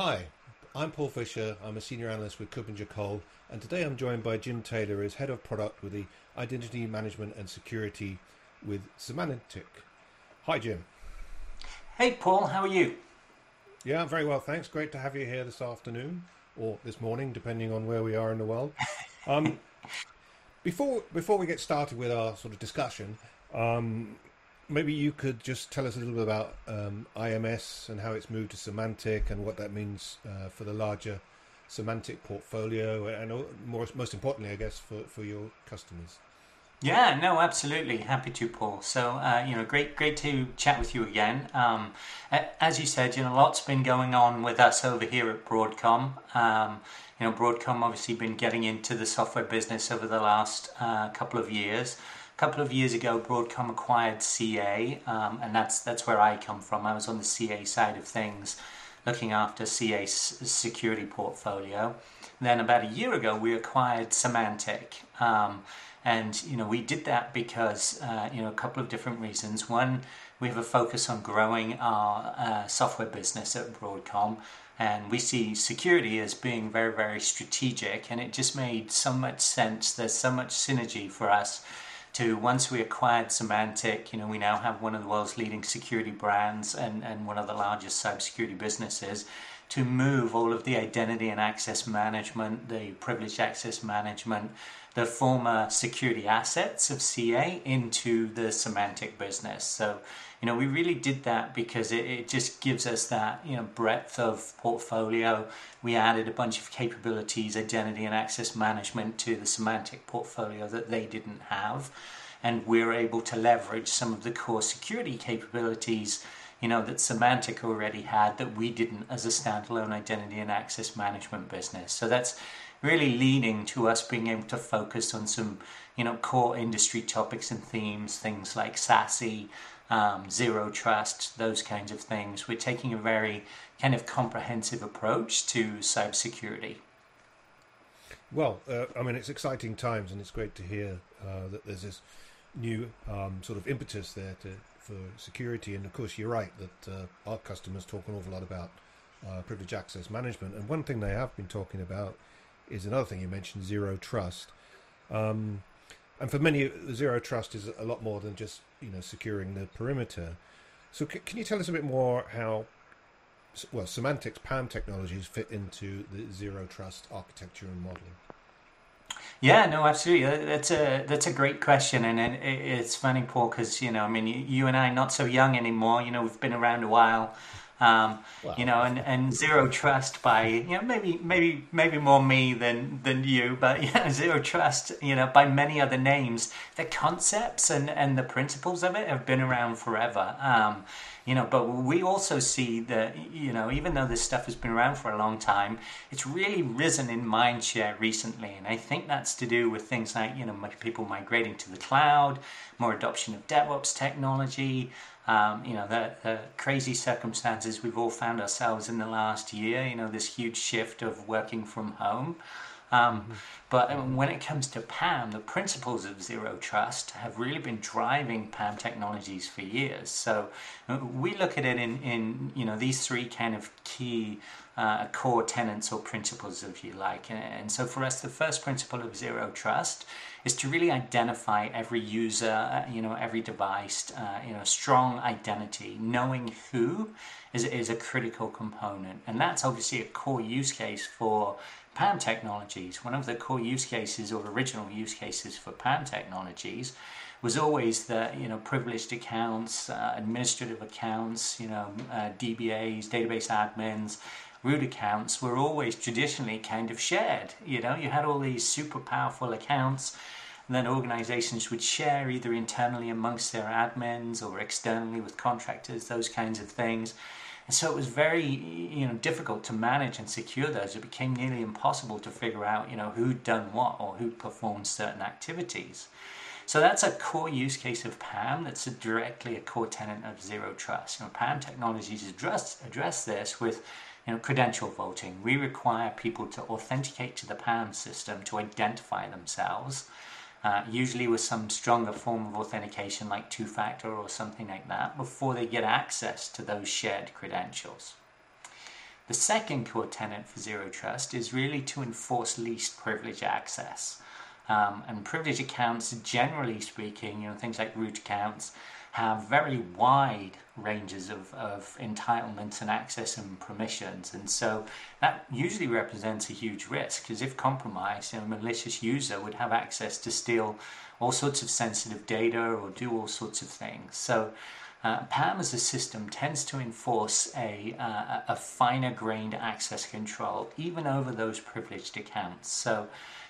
Hi, I'm Paul Fisher. I'm a senior analyst with KuppingerCole, and today I'm joined by Jim Taylor as head of product with the identity management and security with Symantec. Hi, Jim. Hey, Paul. How are you? Yeah, very well, thanks. Great to have you here this afternoon or this morning, depending on where we are in the world. Um, before before we get started with our sort of discussion, um, maybe you could just tell us a little bit about um, IMS and how it's moved to Symantec and what that means uh, for the larger Symantec portfolio and more, most importantly, I guess, for, for your customers. Yeah, no, absolutely. Happy to, Paul. So, uh, you know, great, great to chat with you again. Um, as you said, you know, lots been going on with us over here at Broadcom. Um, you know, Broadcom obviously been getting into the software business over the last uh, couple of years couple of years ago, Broadcom acquired CA, um, and that's that's where I come from. I was on the CA side of things, looking after CA's security portfolio. then about a year ago, we acquired Symantec, um, and you know we did that because uh, you know a couple of different reasons. One, we have a focus on growing our uh, software business at Broadcom and we see security as being very very strategic and it just made so much sense there's so much synergy for us to once we acquired Symantec, you know, we now have one of the world's leading security brands and, and one of the largest cybersecurity businesses to move all of the identity and access management, the privileged access management, the former security assets of CA into the Symantec business. So, you know, we really did that because it, it just gives us that, you know, breadth of portfolio. We added a bunch of capabilities, identity and access management to the Symantec portfolio that they didn't have. And we're able to leverage some of the core security capabilities you know, that Symantec already had that we didn't as a standalone identity and access management business. So that's really leading to us being able to focus on some, you know, core industry topics and themes, things like SASE, um, zero trust, those kinds of things. We're taking a very kind of comprehensive approach to cybersecurity. Well, uh, I mean, it's exciting times, and it's great to hear uh, that there's this new um, sort of impetus there to, for security. And of course, you're right that uh, our customers talk an awful lot about uh, privileged access management. And one thing they have been talking about is another thing you mentioned, zero trust. Um, and for many, zero trust is a lot more than just you know securing the perimeter. So c- can you tell us a bit more how well Symantec's PAM technologies fit into the zero trust architecture and modeling? Yeah, no, absolutely. That's a that's a great question, and it's funny, Paul, because you know, I mean, you and I are not so young anymore. You know, we've been around a while. Um, well, you know, and, and zero trust by you know maybe maybe maybe more me than than you, but you know, zero trust you know by many other names. The concepts and and the principles of it have been around forever. Um, you know, but we also see that you know even though this stuff has been around for a long time, it's really risen in mind share recently, and I think that's to do with things like you know people migrating to the cloud, more adoption of DevOps technology um, you know, the, the, crazy circumstances we've all found ourselves in the last year, you know, this huge shift of working from home. Um, mm-hmm. But um, when it comes to PAM, the principles of zero trust have really been driving PAM technologies for years. So uh, we look at it in, in you know these three kind of key uh, core tenets or principles, if you like. And, and so for us, the first principle of zero trust is to really identify every user, uh, you know, every device, uh, you know, strong identity, knowing who is, is a critical component. And that's obviously a core use case for PAM technologies. One of the core use cases or original use cases for PAM technologies was always the you know privileged accounts, uh, administrative accounts, you know uh, DBAs, database admins, root accounts were always traditionally kind of shared. You know, you had all these super powerful accounts, and then organizations would share either internally amongst their admins or externally with contractors, those kinds of things. And so it was very, you know, difficult to manage and secure those. It became nearly impossible to figure out, you know, who'd done what or who performed certain activities. So that's a core use case of PAM. That's a directly a core tenant of zero trust. You know, PAM technologies address address this with you know, credential vaulting. We require people to authenticate to the PAM system to identify themselves, uh, usually with some stronger form of authentication like two factor or something like that, before they get access to those shared credentials. The second core tenet for Zero Trust is really to enforce least privilege access. Um, and privilege accounts, generally speaking, you know, things like root accounts, have very wide ranges of, of entitlements and access and permissions. And so that usually represents a huge risk because if compromised, a malicious user would have access to steal all sorts of sensitive data or do all sorts of things. So uh, PAM as a system tends to enforce a, uh, a finer grained access control even over those privileged accounts. So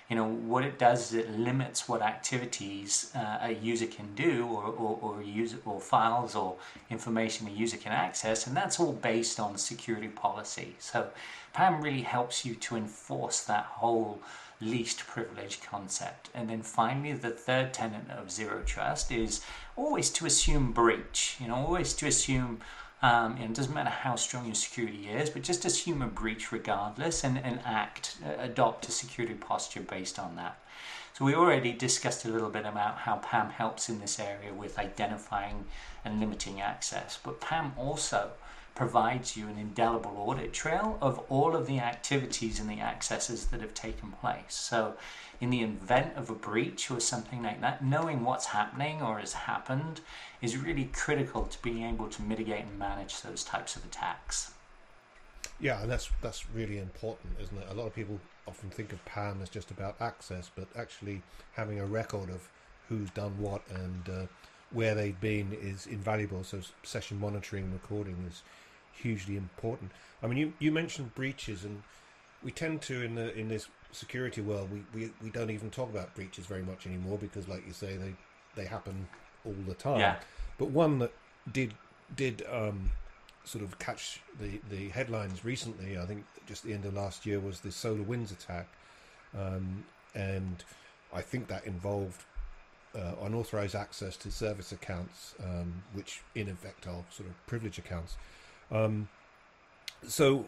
you know what it does is it limits what activities uh, a user can do or, or, or user or files or information a user can access and that's all based on security policy. So PAM really helps you to enforce that whole least privilege concept. And then finally the third tenet of zero trust is always to assume breach you know always to assume um, it doesn't matter how strong your security is, but just assume a breach regardless and, and act, uh, adopt a security posture based on that. So we already discussed a little bit about how PAM helps in this area with identifying and limiting access, but PAM also provides you an indelible audit trail of all of the activities and the accesses that have taken place. So in the event of a breach or something like that, knowing what's happening or has happened is really critical to being able to mitigate and manage those types of attacks. Yeah, and that's that's really important, isn't it? A lot of people often think of PAM as just about access, but actually having a record of who's done what and uh, where they've been is invaluable. So session monitoring and recording is hugely important. I mean, you, you mentioned breaches, and we tend to in the in this security world, we, we, we don't even talk about breaches very much anymore because, like you say, they they happen all the time. Yeah. But one that did did um, sort of catch the, the headlines recently, I think just the end of last year, was the SolarWinds attack, um, and I think that involved uh, unauthorized access to service accounts, um, which in effect are sort of privilege accounts. Um, so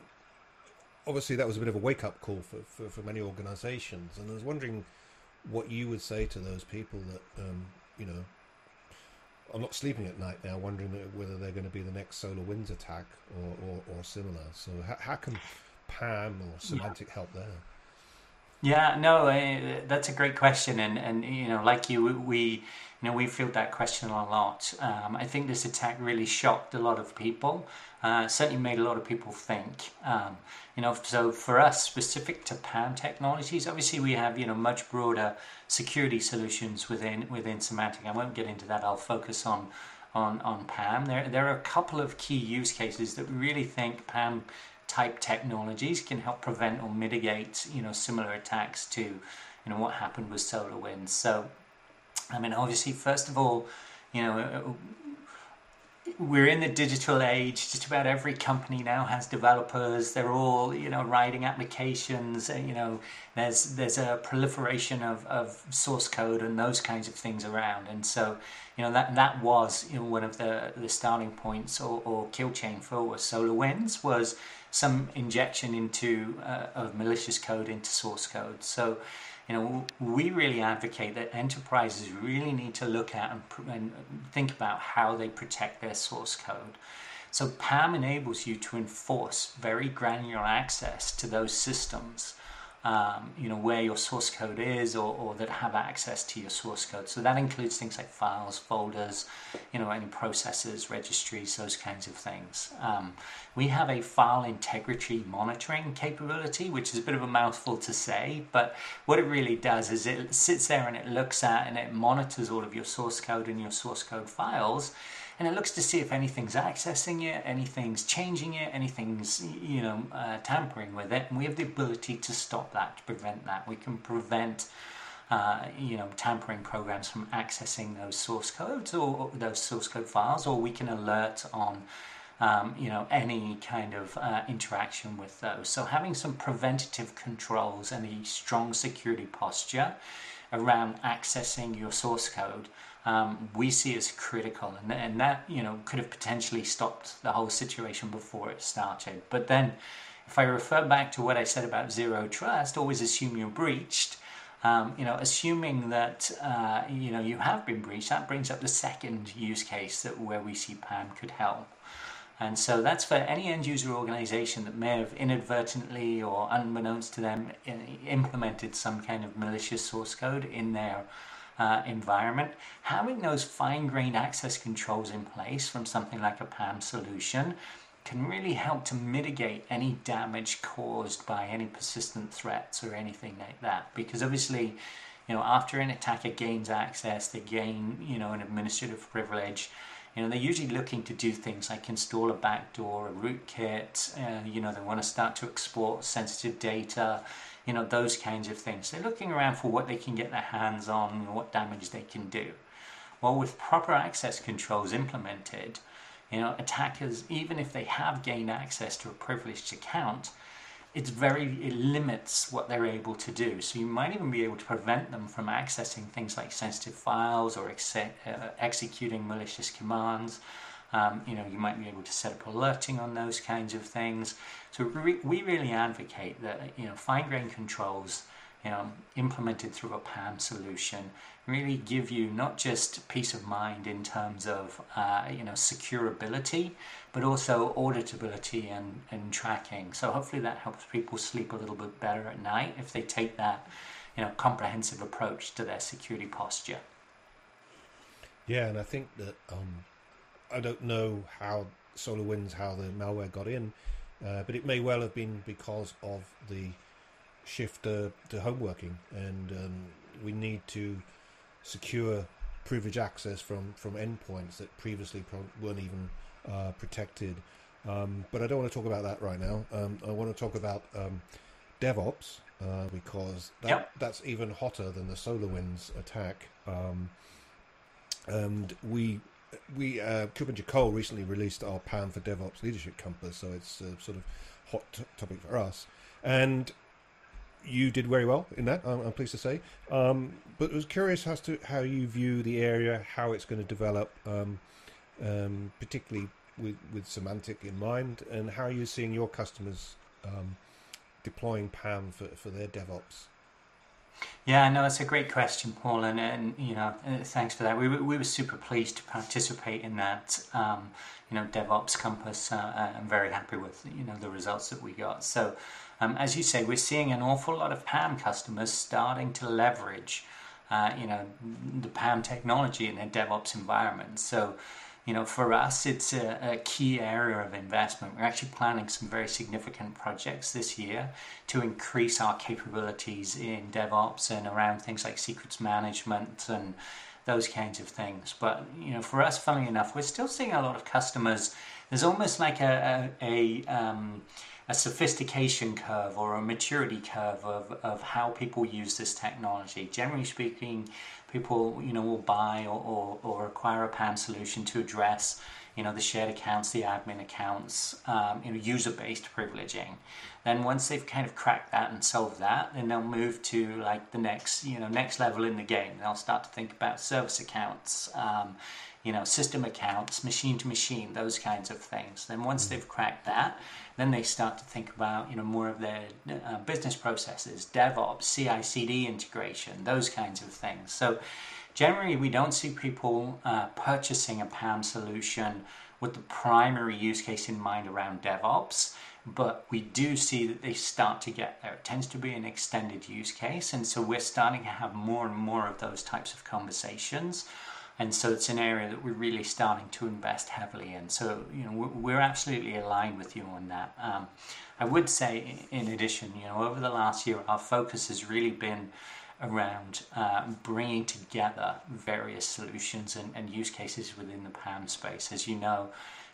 obviously that was a bit of a wake up call for, for, for, many organizations. And I was wondering what you would say to those people that, um, you know, I'm not sleeping at night now, wondering whether they're going to be the next SolarWinds attack or, or, or similar. So how, how, can PAM or Symantec yeah. help there? Yeah, no, uh, that's a great question, and and you know, like you, we you know we field that question a lot. Um, I think this attack really shocked a lot of people. Uh, certainly made a lot of people think. Um, you know, so for us, specific to PAM technologies, obviously we have you know much broader security solutions within within Symantec. I won't get into that. I'll focus on on on PAM. There there are a couple of key use cases that we really think PAM type technologies can help prevent or mitigate you know similar attacks to you know what happened with SolarWinds. So, I mean, obviously, first of all, you know. Uh, we're in the digital age. Just about every company now has developers. They're all, you know, writing applications. You know, there's there's a proliferation of, of source code and those kinds of things around. And so, you know, that that was you know one of the the starting points or, or kill chain for SolarWinds was some injection into uh, of malicious code into source code. So, you know, we really advocate that enterprises really need to look at and, and think about how they protect their source code. So PAM enables you to enforce very granular access to those systems um, you know where your source code is or, or that have access to your source code. So that includes things like files folders you know any processes registries those kinds of things. Um, we have a file integrity monitoring capability which is a bit of a mouthful to say but what it really does is it sits there and it looks at and it monitors all of your source code and your source code files and it looks to see if anything's accessing it, anything's changing it, anything's you know uh, tampering with it, and we have the ability to stop that, to prevent that. We can prevent. Uh, you know, tampering programs from accessing those source codes or, those source code files, or we can alert on um, you know, any kind of uh, interaction with those. So having some preventative controls and a strong security posture around accessing your source code um, we see as critical, and, and that you know could have potentially stopped the whole situation before it started. But then, if I refer back to what I said about zero trust, always assume you're breached. Um, you know, assuming that uh, you know you have been breached, that brings up the second use case that where we see PAM could help. And so that's for any end user organization that may have inadvertently or unbeknownst to them implemented some kind of malicious source code in their uh, environment. Having those fine grained access controls in place from something like a PAM solution can really help to mitigate any damage caused by any persistent threats or anything like that. Because obviously, you know, after an attacker gains access, they gain, you know, an administrative privilege you know, they're usually looking to do things like install a backdoor, a rootkit. Uh, you know, they want to start to export sensitive data. You know, those kinds of things. They're looking around for what they can get their hands on and what damage they can do. Well, with proper access controls implemented, you know, attackers, even if they have gained access to a privileged account, it's very it limits what they're able to do. So you might even be able to prevent them from accessing things like sensitive files or exe- uh, executing malicious commands. Um, you know, you might be able to set up alerting on those kinds of things. So re- we really advocate that you know fine-grained controls, you know, implemented through a PAM solution really give you not just peace of mind in terms of uh, you know securability, but also auditability and, and tracking. So hopefully that helps people sleep a little bit better at night if they take that you know comprehensive approach to their security posture. Yeah, and I think that um, I don't know how SolarWinds how the malware got in, uh, but it may well have been because of the shift uh, to home working, and um, we need to secure privilege access from, from endpoints that previously weren't even uh, protected. Um, but I don't want to talk about that right now. Um, I want to talk about um, DevOps uh, because that, yep. that's even hotter than the SolarWinds attack. Um, and we we uh, KuppingerCole recently released our PAM for DevOps Leadership Compass, so it's a sort of hot t- topic for us. And you did very well in that. I'm, I'm pleased to say. Um, but I was curious as to how you view the area, how it's going to develop, um, um, particularly with with Symantec in mind, and how you're seeing your customers um, deploying PAM for, for their DevOps. Yeah, no, it's a great question, Paul, and, and you know, uh, thanks for that. We we were super pleased to participate in that, um, you know, DevOps Compass. Uh, I'm very happy with you know the results that we got. So, um, as you say, we're seeing an awful lot of PAM customers starting to leverage, uh, you know, the PAM technology in their DevOps environment. So, you know, for us, it's a, a, key area of investment. We're actually planning some very significant projects this year to increase our capabilities in DevOps and around things like secrets management and those kinds of things. But you know, for us, funnily enough, we're still seeing a lot of customers. There's almost like a, a, a um, a sophistication curve or a maturity curve of, of how people use this technology. Generally speaking, people you know will buy or, or, or acquire a PAM solution to address you know the shared accounts, the admin accounts, um, you know user-based privileging. Then once they've kind of cracked that and solved that, then they'll move to like the next you know next level in the game. They'll start to think about service accounts. Um, you know, system accounts, machine to machine, those kinds of things. Then once they've cracked that, then they start to think about you know more of their uh, business processes, DevOps, CI/CD integration, those kinds of things. So generally, we don't see people uh, purchasing a PAM solution with the primary use case in mind around DevOps. But we do see that they start to get there. It tends to be an extended use case, and so we're starting to have more and more of those types of conversations and so it's an area that we're really starting to invest heavily in. So you know we're, absolutely aligned with you on that. Um, I would say, in addition, you know, over the last year, our focus has really been around uh, bringing together various solutions and, and, use cases within the PAM space. As you know,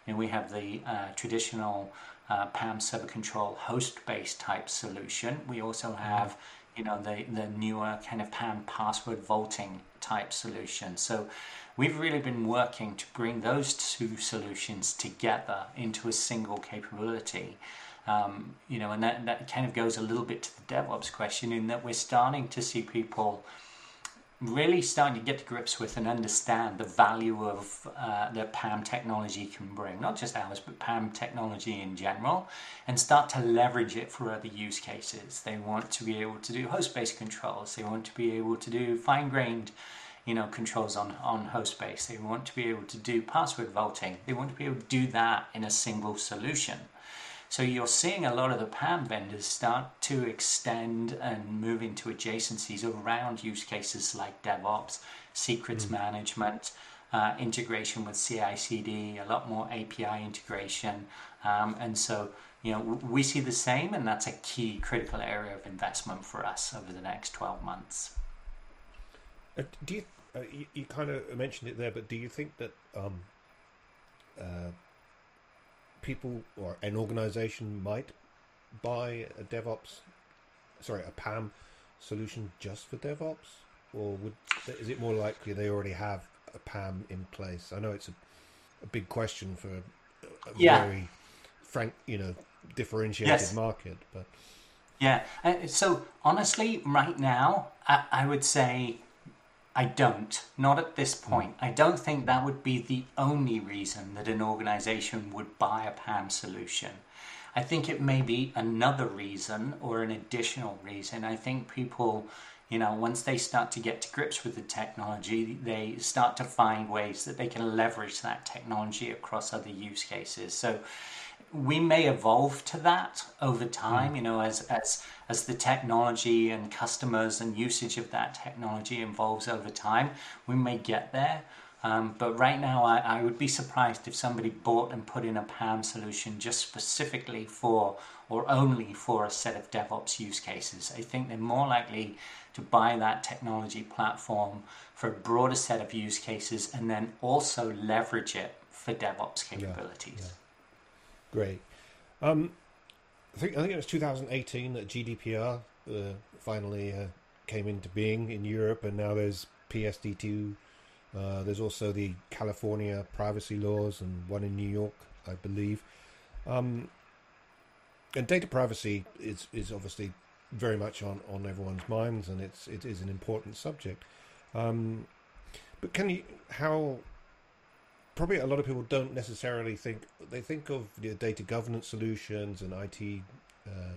you know we have the uh, traditional uh, PAM server control host-based type solution. We also have you know the the newer kind of PAM password vaulting type solution. So we've really been working to bring those two solutions together into a single capability. Um, you know, and that, that kind of goes a little bit to the DevOps question in that we're starting to see people really starting to get to grips with and understand the value of uh, that PAM technology can bring, not just ours, but PAM technology in general, and start to leverage it for other use cases. They want to be able to do host-based controls. They want to be able to do fine-grained you know, controls on, on host base. They want to be able to do password vaulting. They want to be able to do that in a single solution. So you're seeing a lot of the PAM vendors start to extend and move into adjacencies around use cases like DevOps, secrets mm. management, uh, integration with CI/CD, a lot more API integration, um, and so you know we see the same, and that's a key critical area of investment for us over the next twelve months. Uh, do you, uh, you, you kind of mentioned it there, but do you think that um, uh, people or an organization might buy a DevOps, sorry, a PAM solution just for DevOps, or would is it more likely they already have a PAM in place? I know it's a, a big question for a, a yeah. very frank, you know, differentiated yes. market, but yeah. Uh, so honestly, right now, I, I would say I don't. Not at this point. I don't think that would be the only reason that an organization would buy a PAM solution. I think it may be another reason or an additional reason. I think people, you know, once they start to get to grips with the technology, they start to find ways that they can leverage that technology across other use cases. So, we may evolve to that over time, you know, as, as, as the technology and customers and usage of that technology evolves over time, we may get there. Um, but right now, I, I would be surprised if somebody bought and put in a PAM solution just specifically for or only for a set of DevOps use cases. I think they're more likely to buy that technology platform for a broader set of use cases and then also leverage it for DevOps capabilities. Yeah, yeah. Great. Um, I think I think it was 2018 that GDPR uh, finally uh, came into being in Europe, and now there's PSD2. Uh, there's also the California privacy laws and one in New York, I believe. Um, and data privacy is is obviously very much on, on everyone's minds, and it's it is an important subject. Um, but can you how probably a lot of people don't necessarily think they think of the data governance solutions and IT, uh,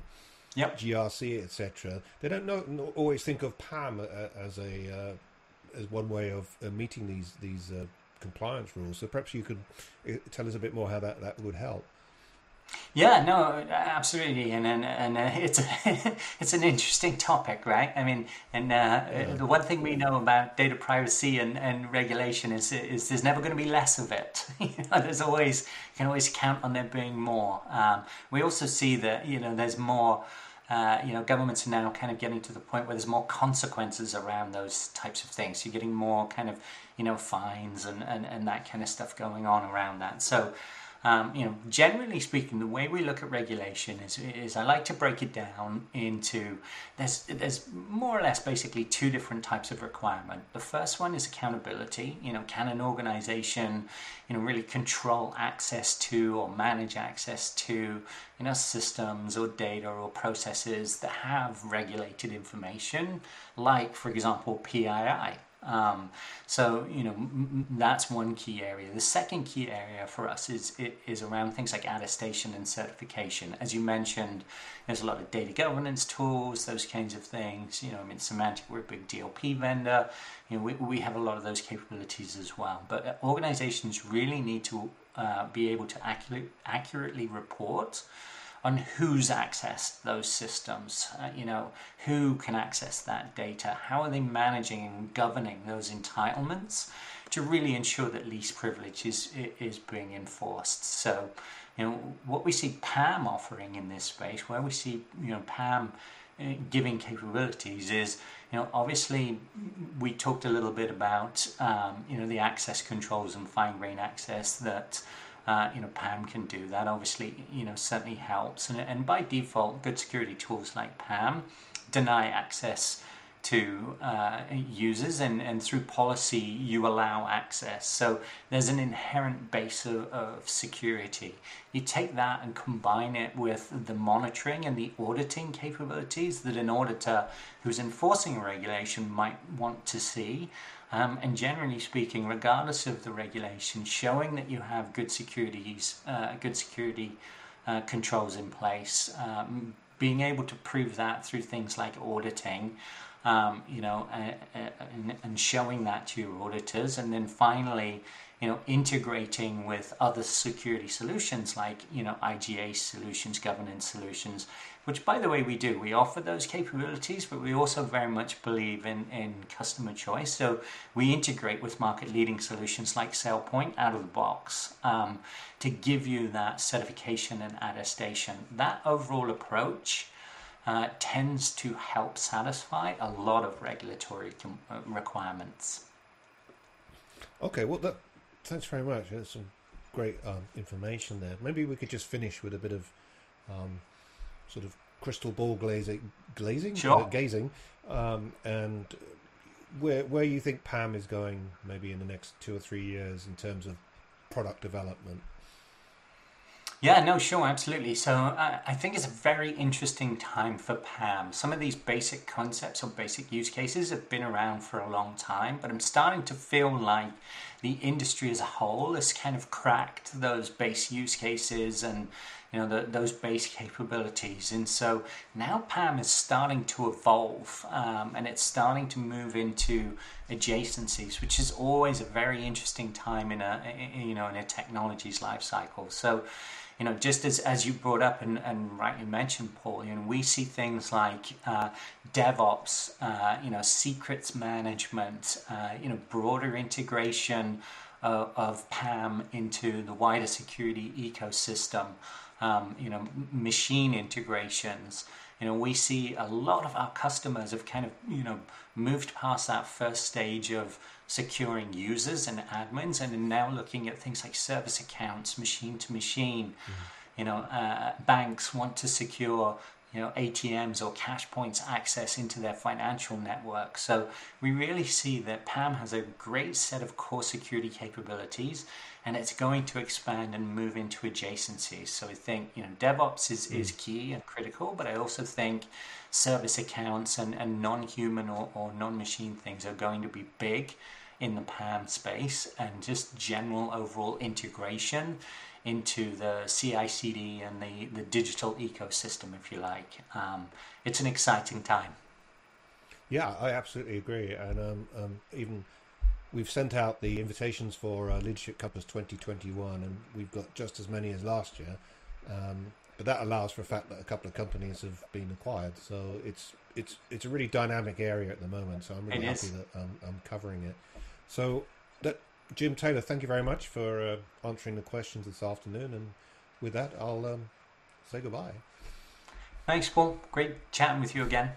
yep. GRC, etc. They don't know, always think of PAM as a uh, as one way of uh, meeting these these uh, compliance rules. So perhaps you could uh, tell us a bit more how that, that would help. Yeah, no, absolutely, and and, and uh, it's a, it's an interesting topic, right? I mean, and uh, yeah. the one thing we know about data privacy and, and regulation is is there's never going to be less of it. you know, there's always you can always count on there being more. Um, we also see that you know there's more. Uh, you know, governments are now kind of getting to the point where there's more consequences around those types of things. You're getting more kind of, you know, fines and, and, and that kind of stuff going on around that. So, um, you know, generally speaking, the way we look at regulation is, is I like to break it down into there's there's more or less basically two different types of requirement. The first one is accountability. You know, can an organization, you know, really control access to or manage access to, you know, systems or data or processes that have regulated information, like for example PII. Um, so you know m- that's one key area. The second key area for us is is around things like attestation and certification. As you mentioned, there's a lot of data governance tools, those kinds of things. You know, I mean, Symantec we're a big DLP vendor. You know, we, we have a lot of those capabilities as well. But uh, organizations really need to uh, be able to accurate, accurately report on who's accessed those systems. Uh, you know, who can access that data? How are they managing and governing those entitlements to really ensure that least privilege is is being enforced? So, you know, what we see PAM offering in this space, where we see you know PAM uh, giving capabilities is you know obviously we talked a little bit about um, you know the access controls and fine grain access that uh, you know, PAM can do that. Obviously, you know, certainly helps. And, and by default, good security tools like PAM deny access to uh, users, and, and through policy, you allow access. So there's an inherent base of, of security. You take that and combine it with the monitoring and the auditing capabilities that an auditor who's enforcing a regulation might want to see. Um, and generally speaking, regardless of the regulation, showing that you have good securities, uh, good security uh, controls in place, um, being able to prove that through things like auditing, um, you know, uh, uh, and, and, showing that to your auditors, and then finally, you know, integrating with other security solutions like you know IGA solutions, governance solutions, which by the way we do. We offer those capabilities, but we also very much believe in in customer choice. So we integrate with market leading solutions like SailPoint out of the box um, to give you that certification and attestation. That overall approach uh, tends to help satisfy a lot of regulatory com- uh, requirements. Okay, well, that, thanks very much. That's some great um, information there. Maybe we could just finish with a bit of um, sort of crystal ball glazing, glazing, sure. uh, gazing, um, and where where you think PAM is going, maybe in the next two or three years in terms of product development. Yeah, no, sure, absolutely. So uh, I think it's a very interesting time for PAM. Some of these basic concepts or basic use cases have been around for a long time, but I'm starting to feel like the industry as a whole has kind of cracked those base use cases and you know the, those base capabilities. And so now pam is starting to evolve um, and it's starting to move into adjacencies which is always a very interesting time in a you know in a technology's life cycle. So you know, just as, as you brought up and, and rightly mentioned, Paul, you know, we see things like uh, DevOps, uh, you know, secrets management, uh, you know, broader integration uh, of PAM into the wider security ecosystem, um, you know, machine integrations. You know, we see a lot of our customers have kind of, you know, moved past that first stage of securing users and admins and are now looking at things like service accounts, machine to machine. Mm-hmm. You know, uh, banks want to secure you know ATMs or cash points access into their financial network. So we really see that PAM has a great set of core security capabilities and it's going to expand and move into adjacencies. So I think you know DevOps is, mm. is key and critical, but I also think service accounts and, and non-human or, or non-machine things are going to be big in the PAM space and just general overall integration into the CI/CD and the, the digital ecosystem, if you like. Um, it's an exciting time. Yeah, I absolutely agree, and um, um, even we've sent out the invitations for uh, Leadership Compass 2021, and we've got just as many as last year. Um, but that allows for a fact that a couple of companies have been acquired, so it's it's it's a really dynamic area at the moment. So I'm really happy that I'm covering it. So, that Jim Taylor, thank you very much for uh, answering the questions this afternoon. And with that, I'll um, say goodbye. Thanks, Paul. Great chatting with you again.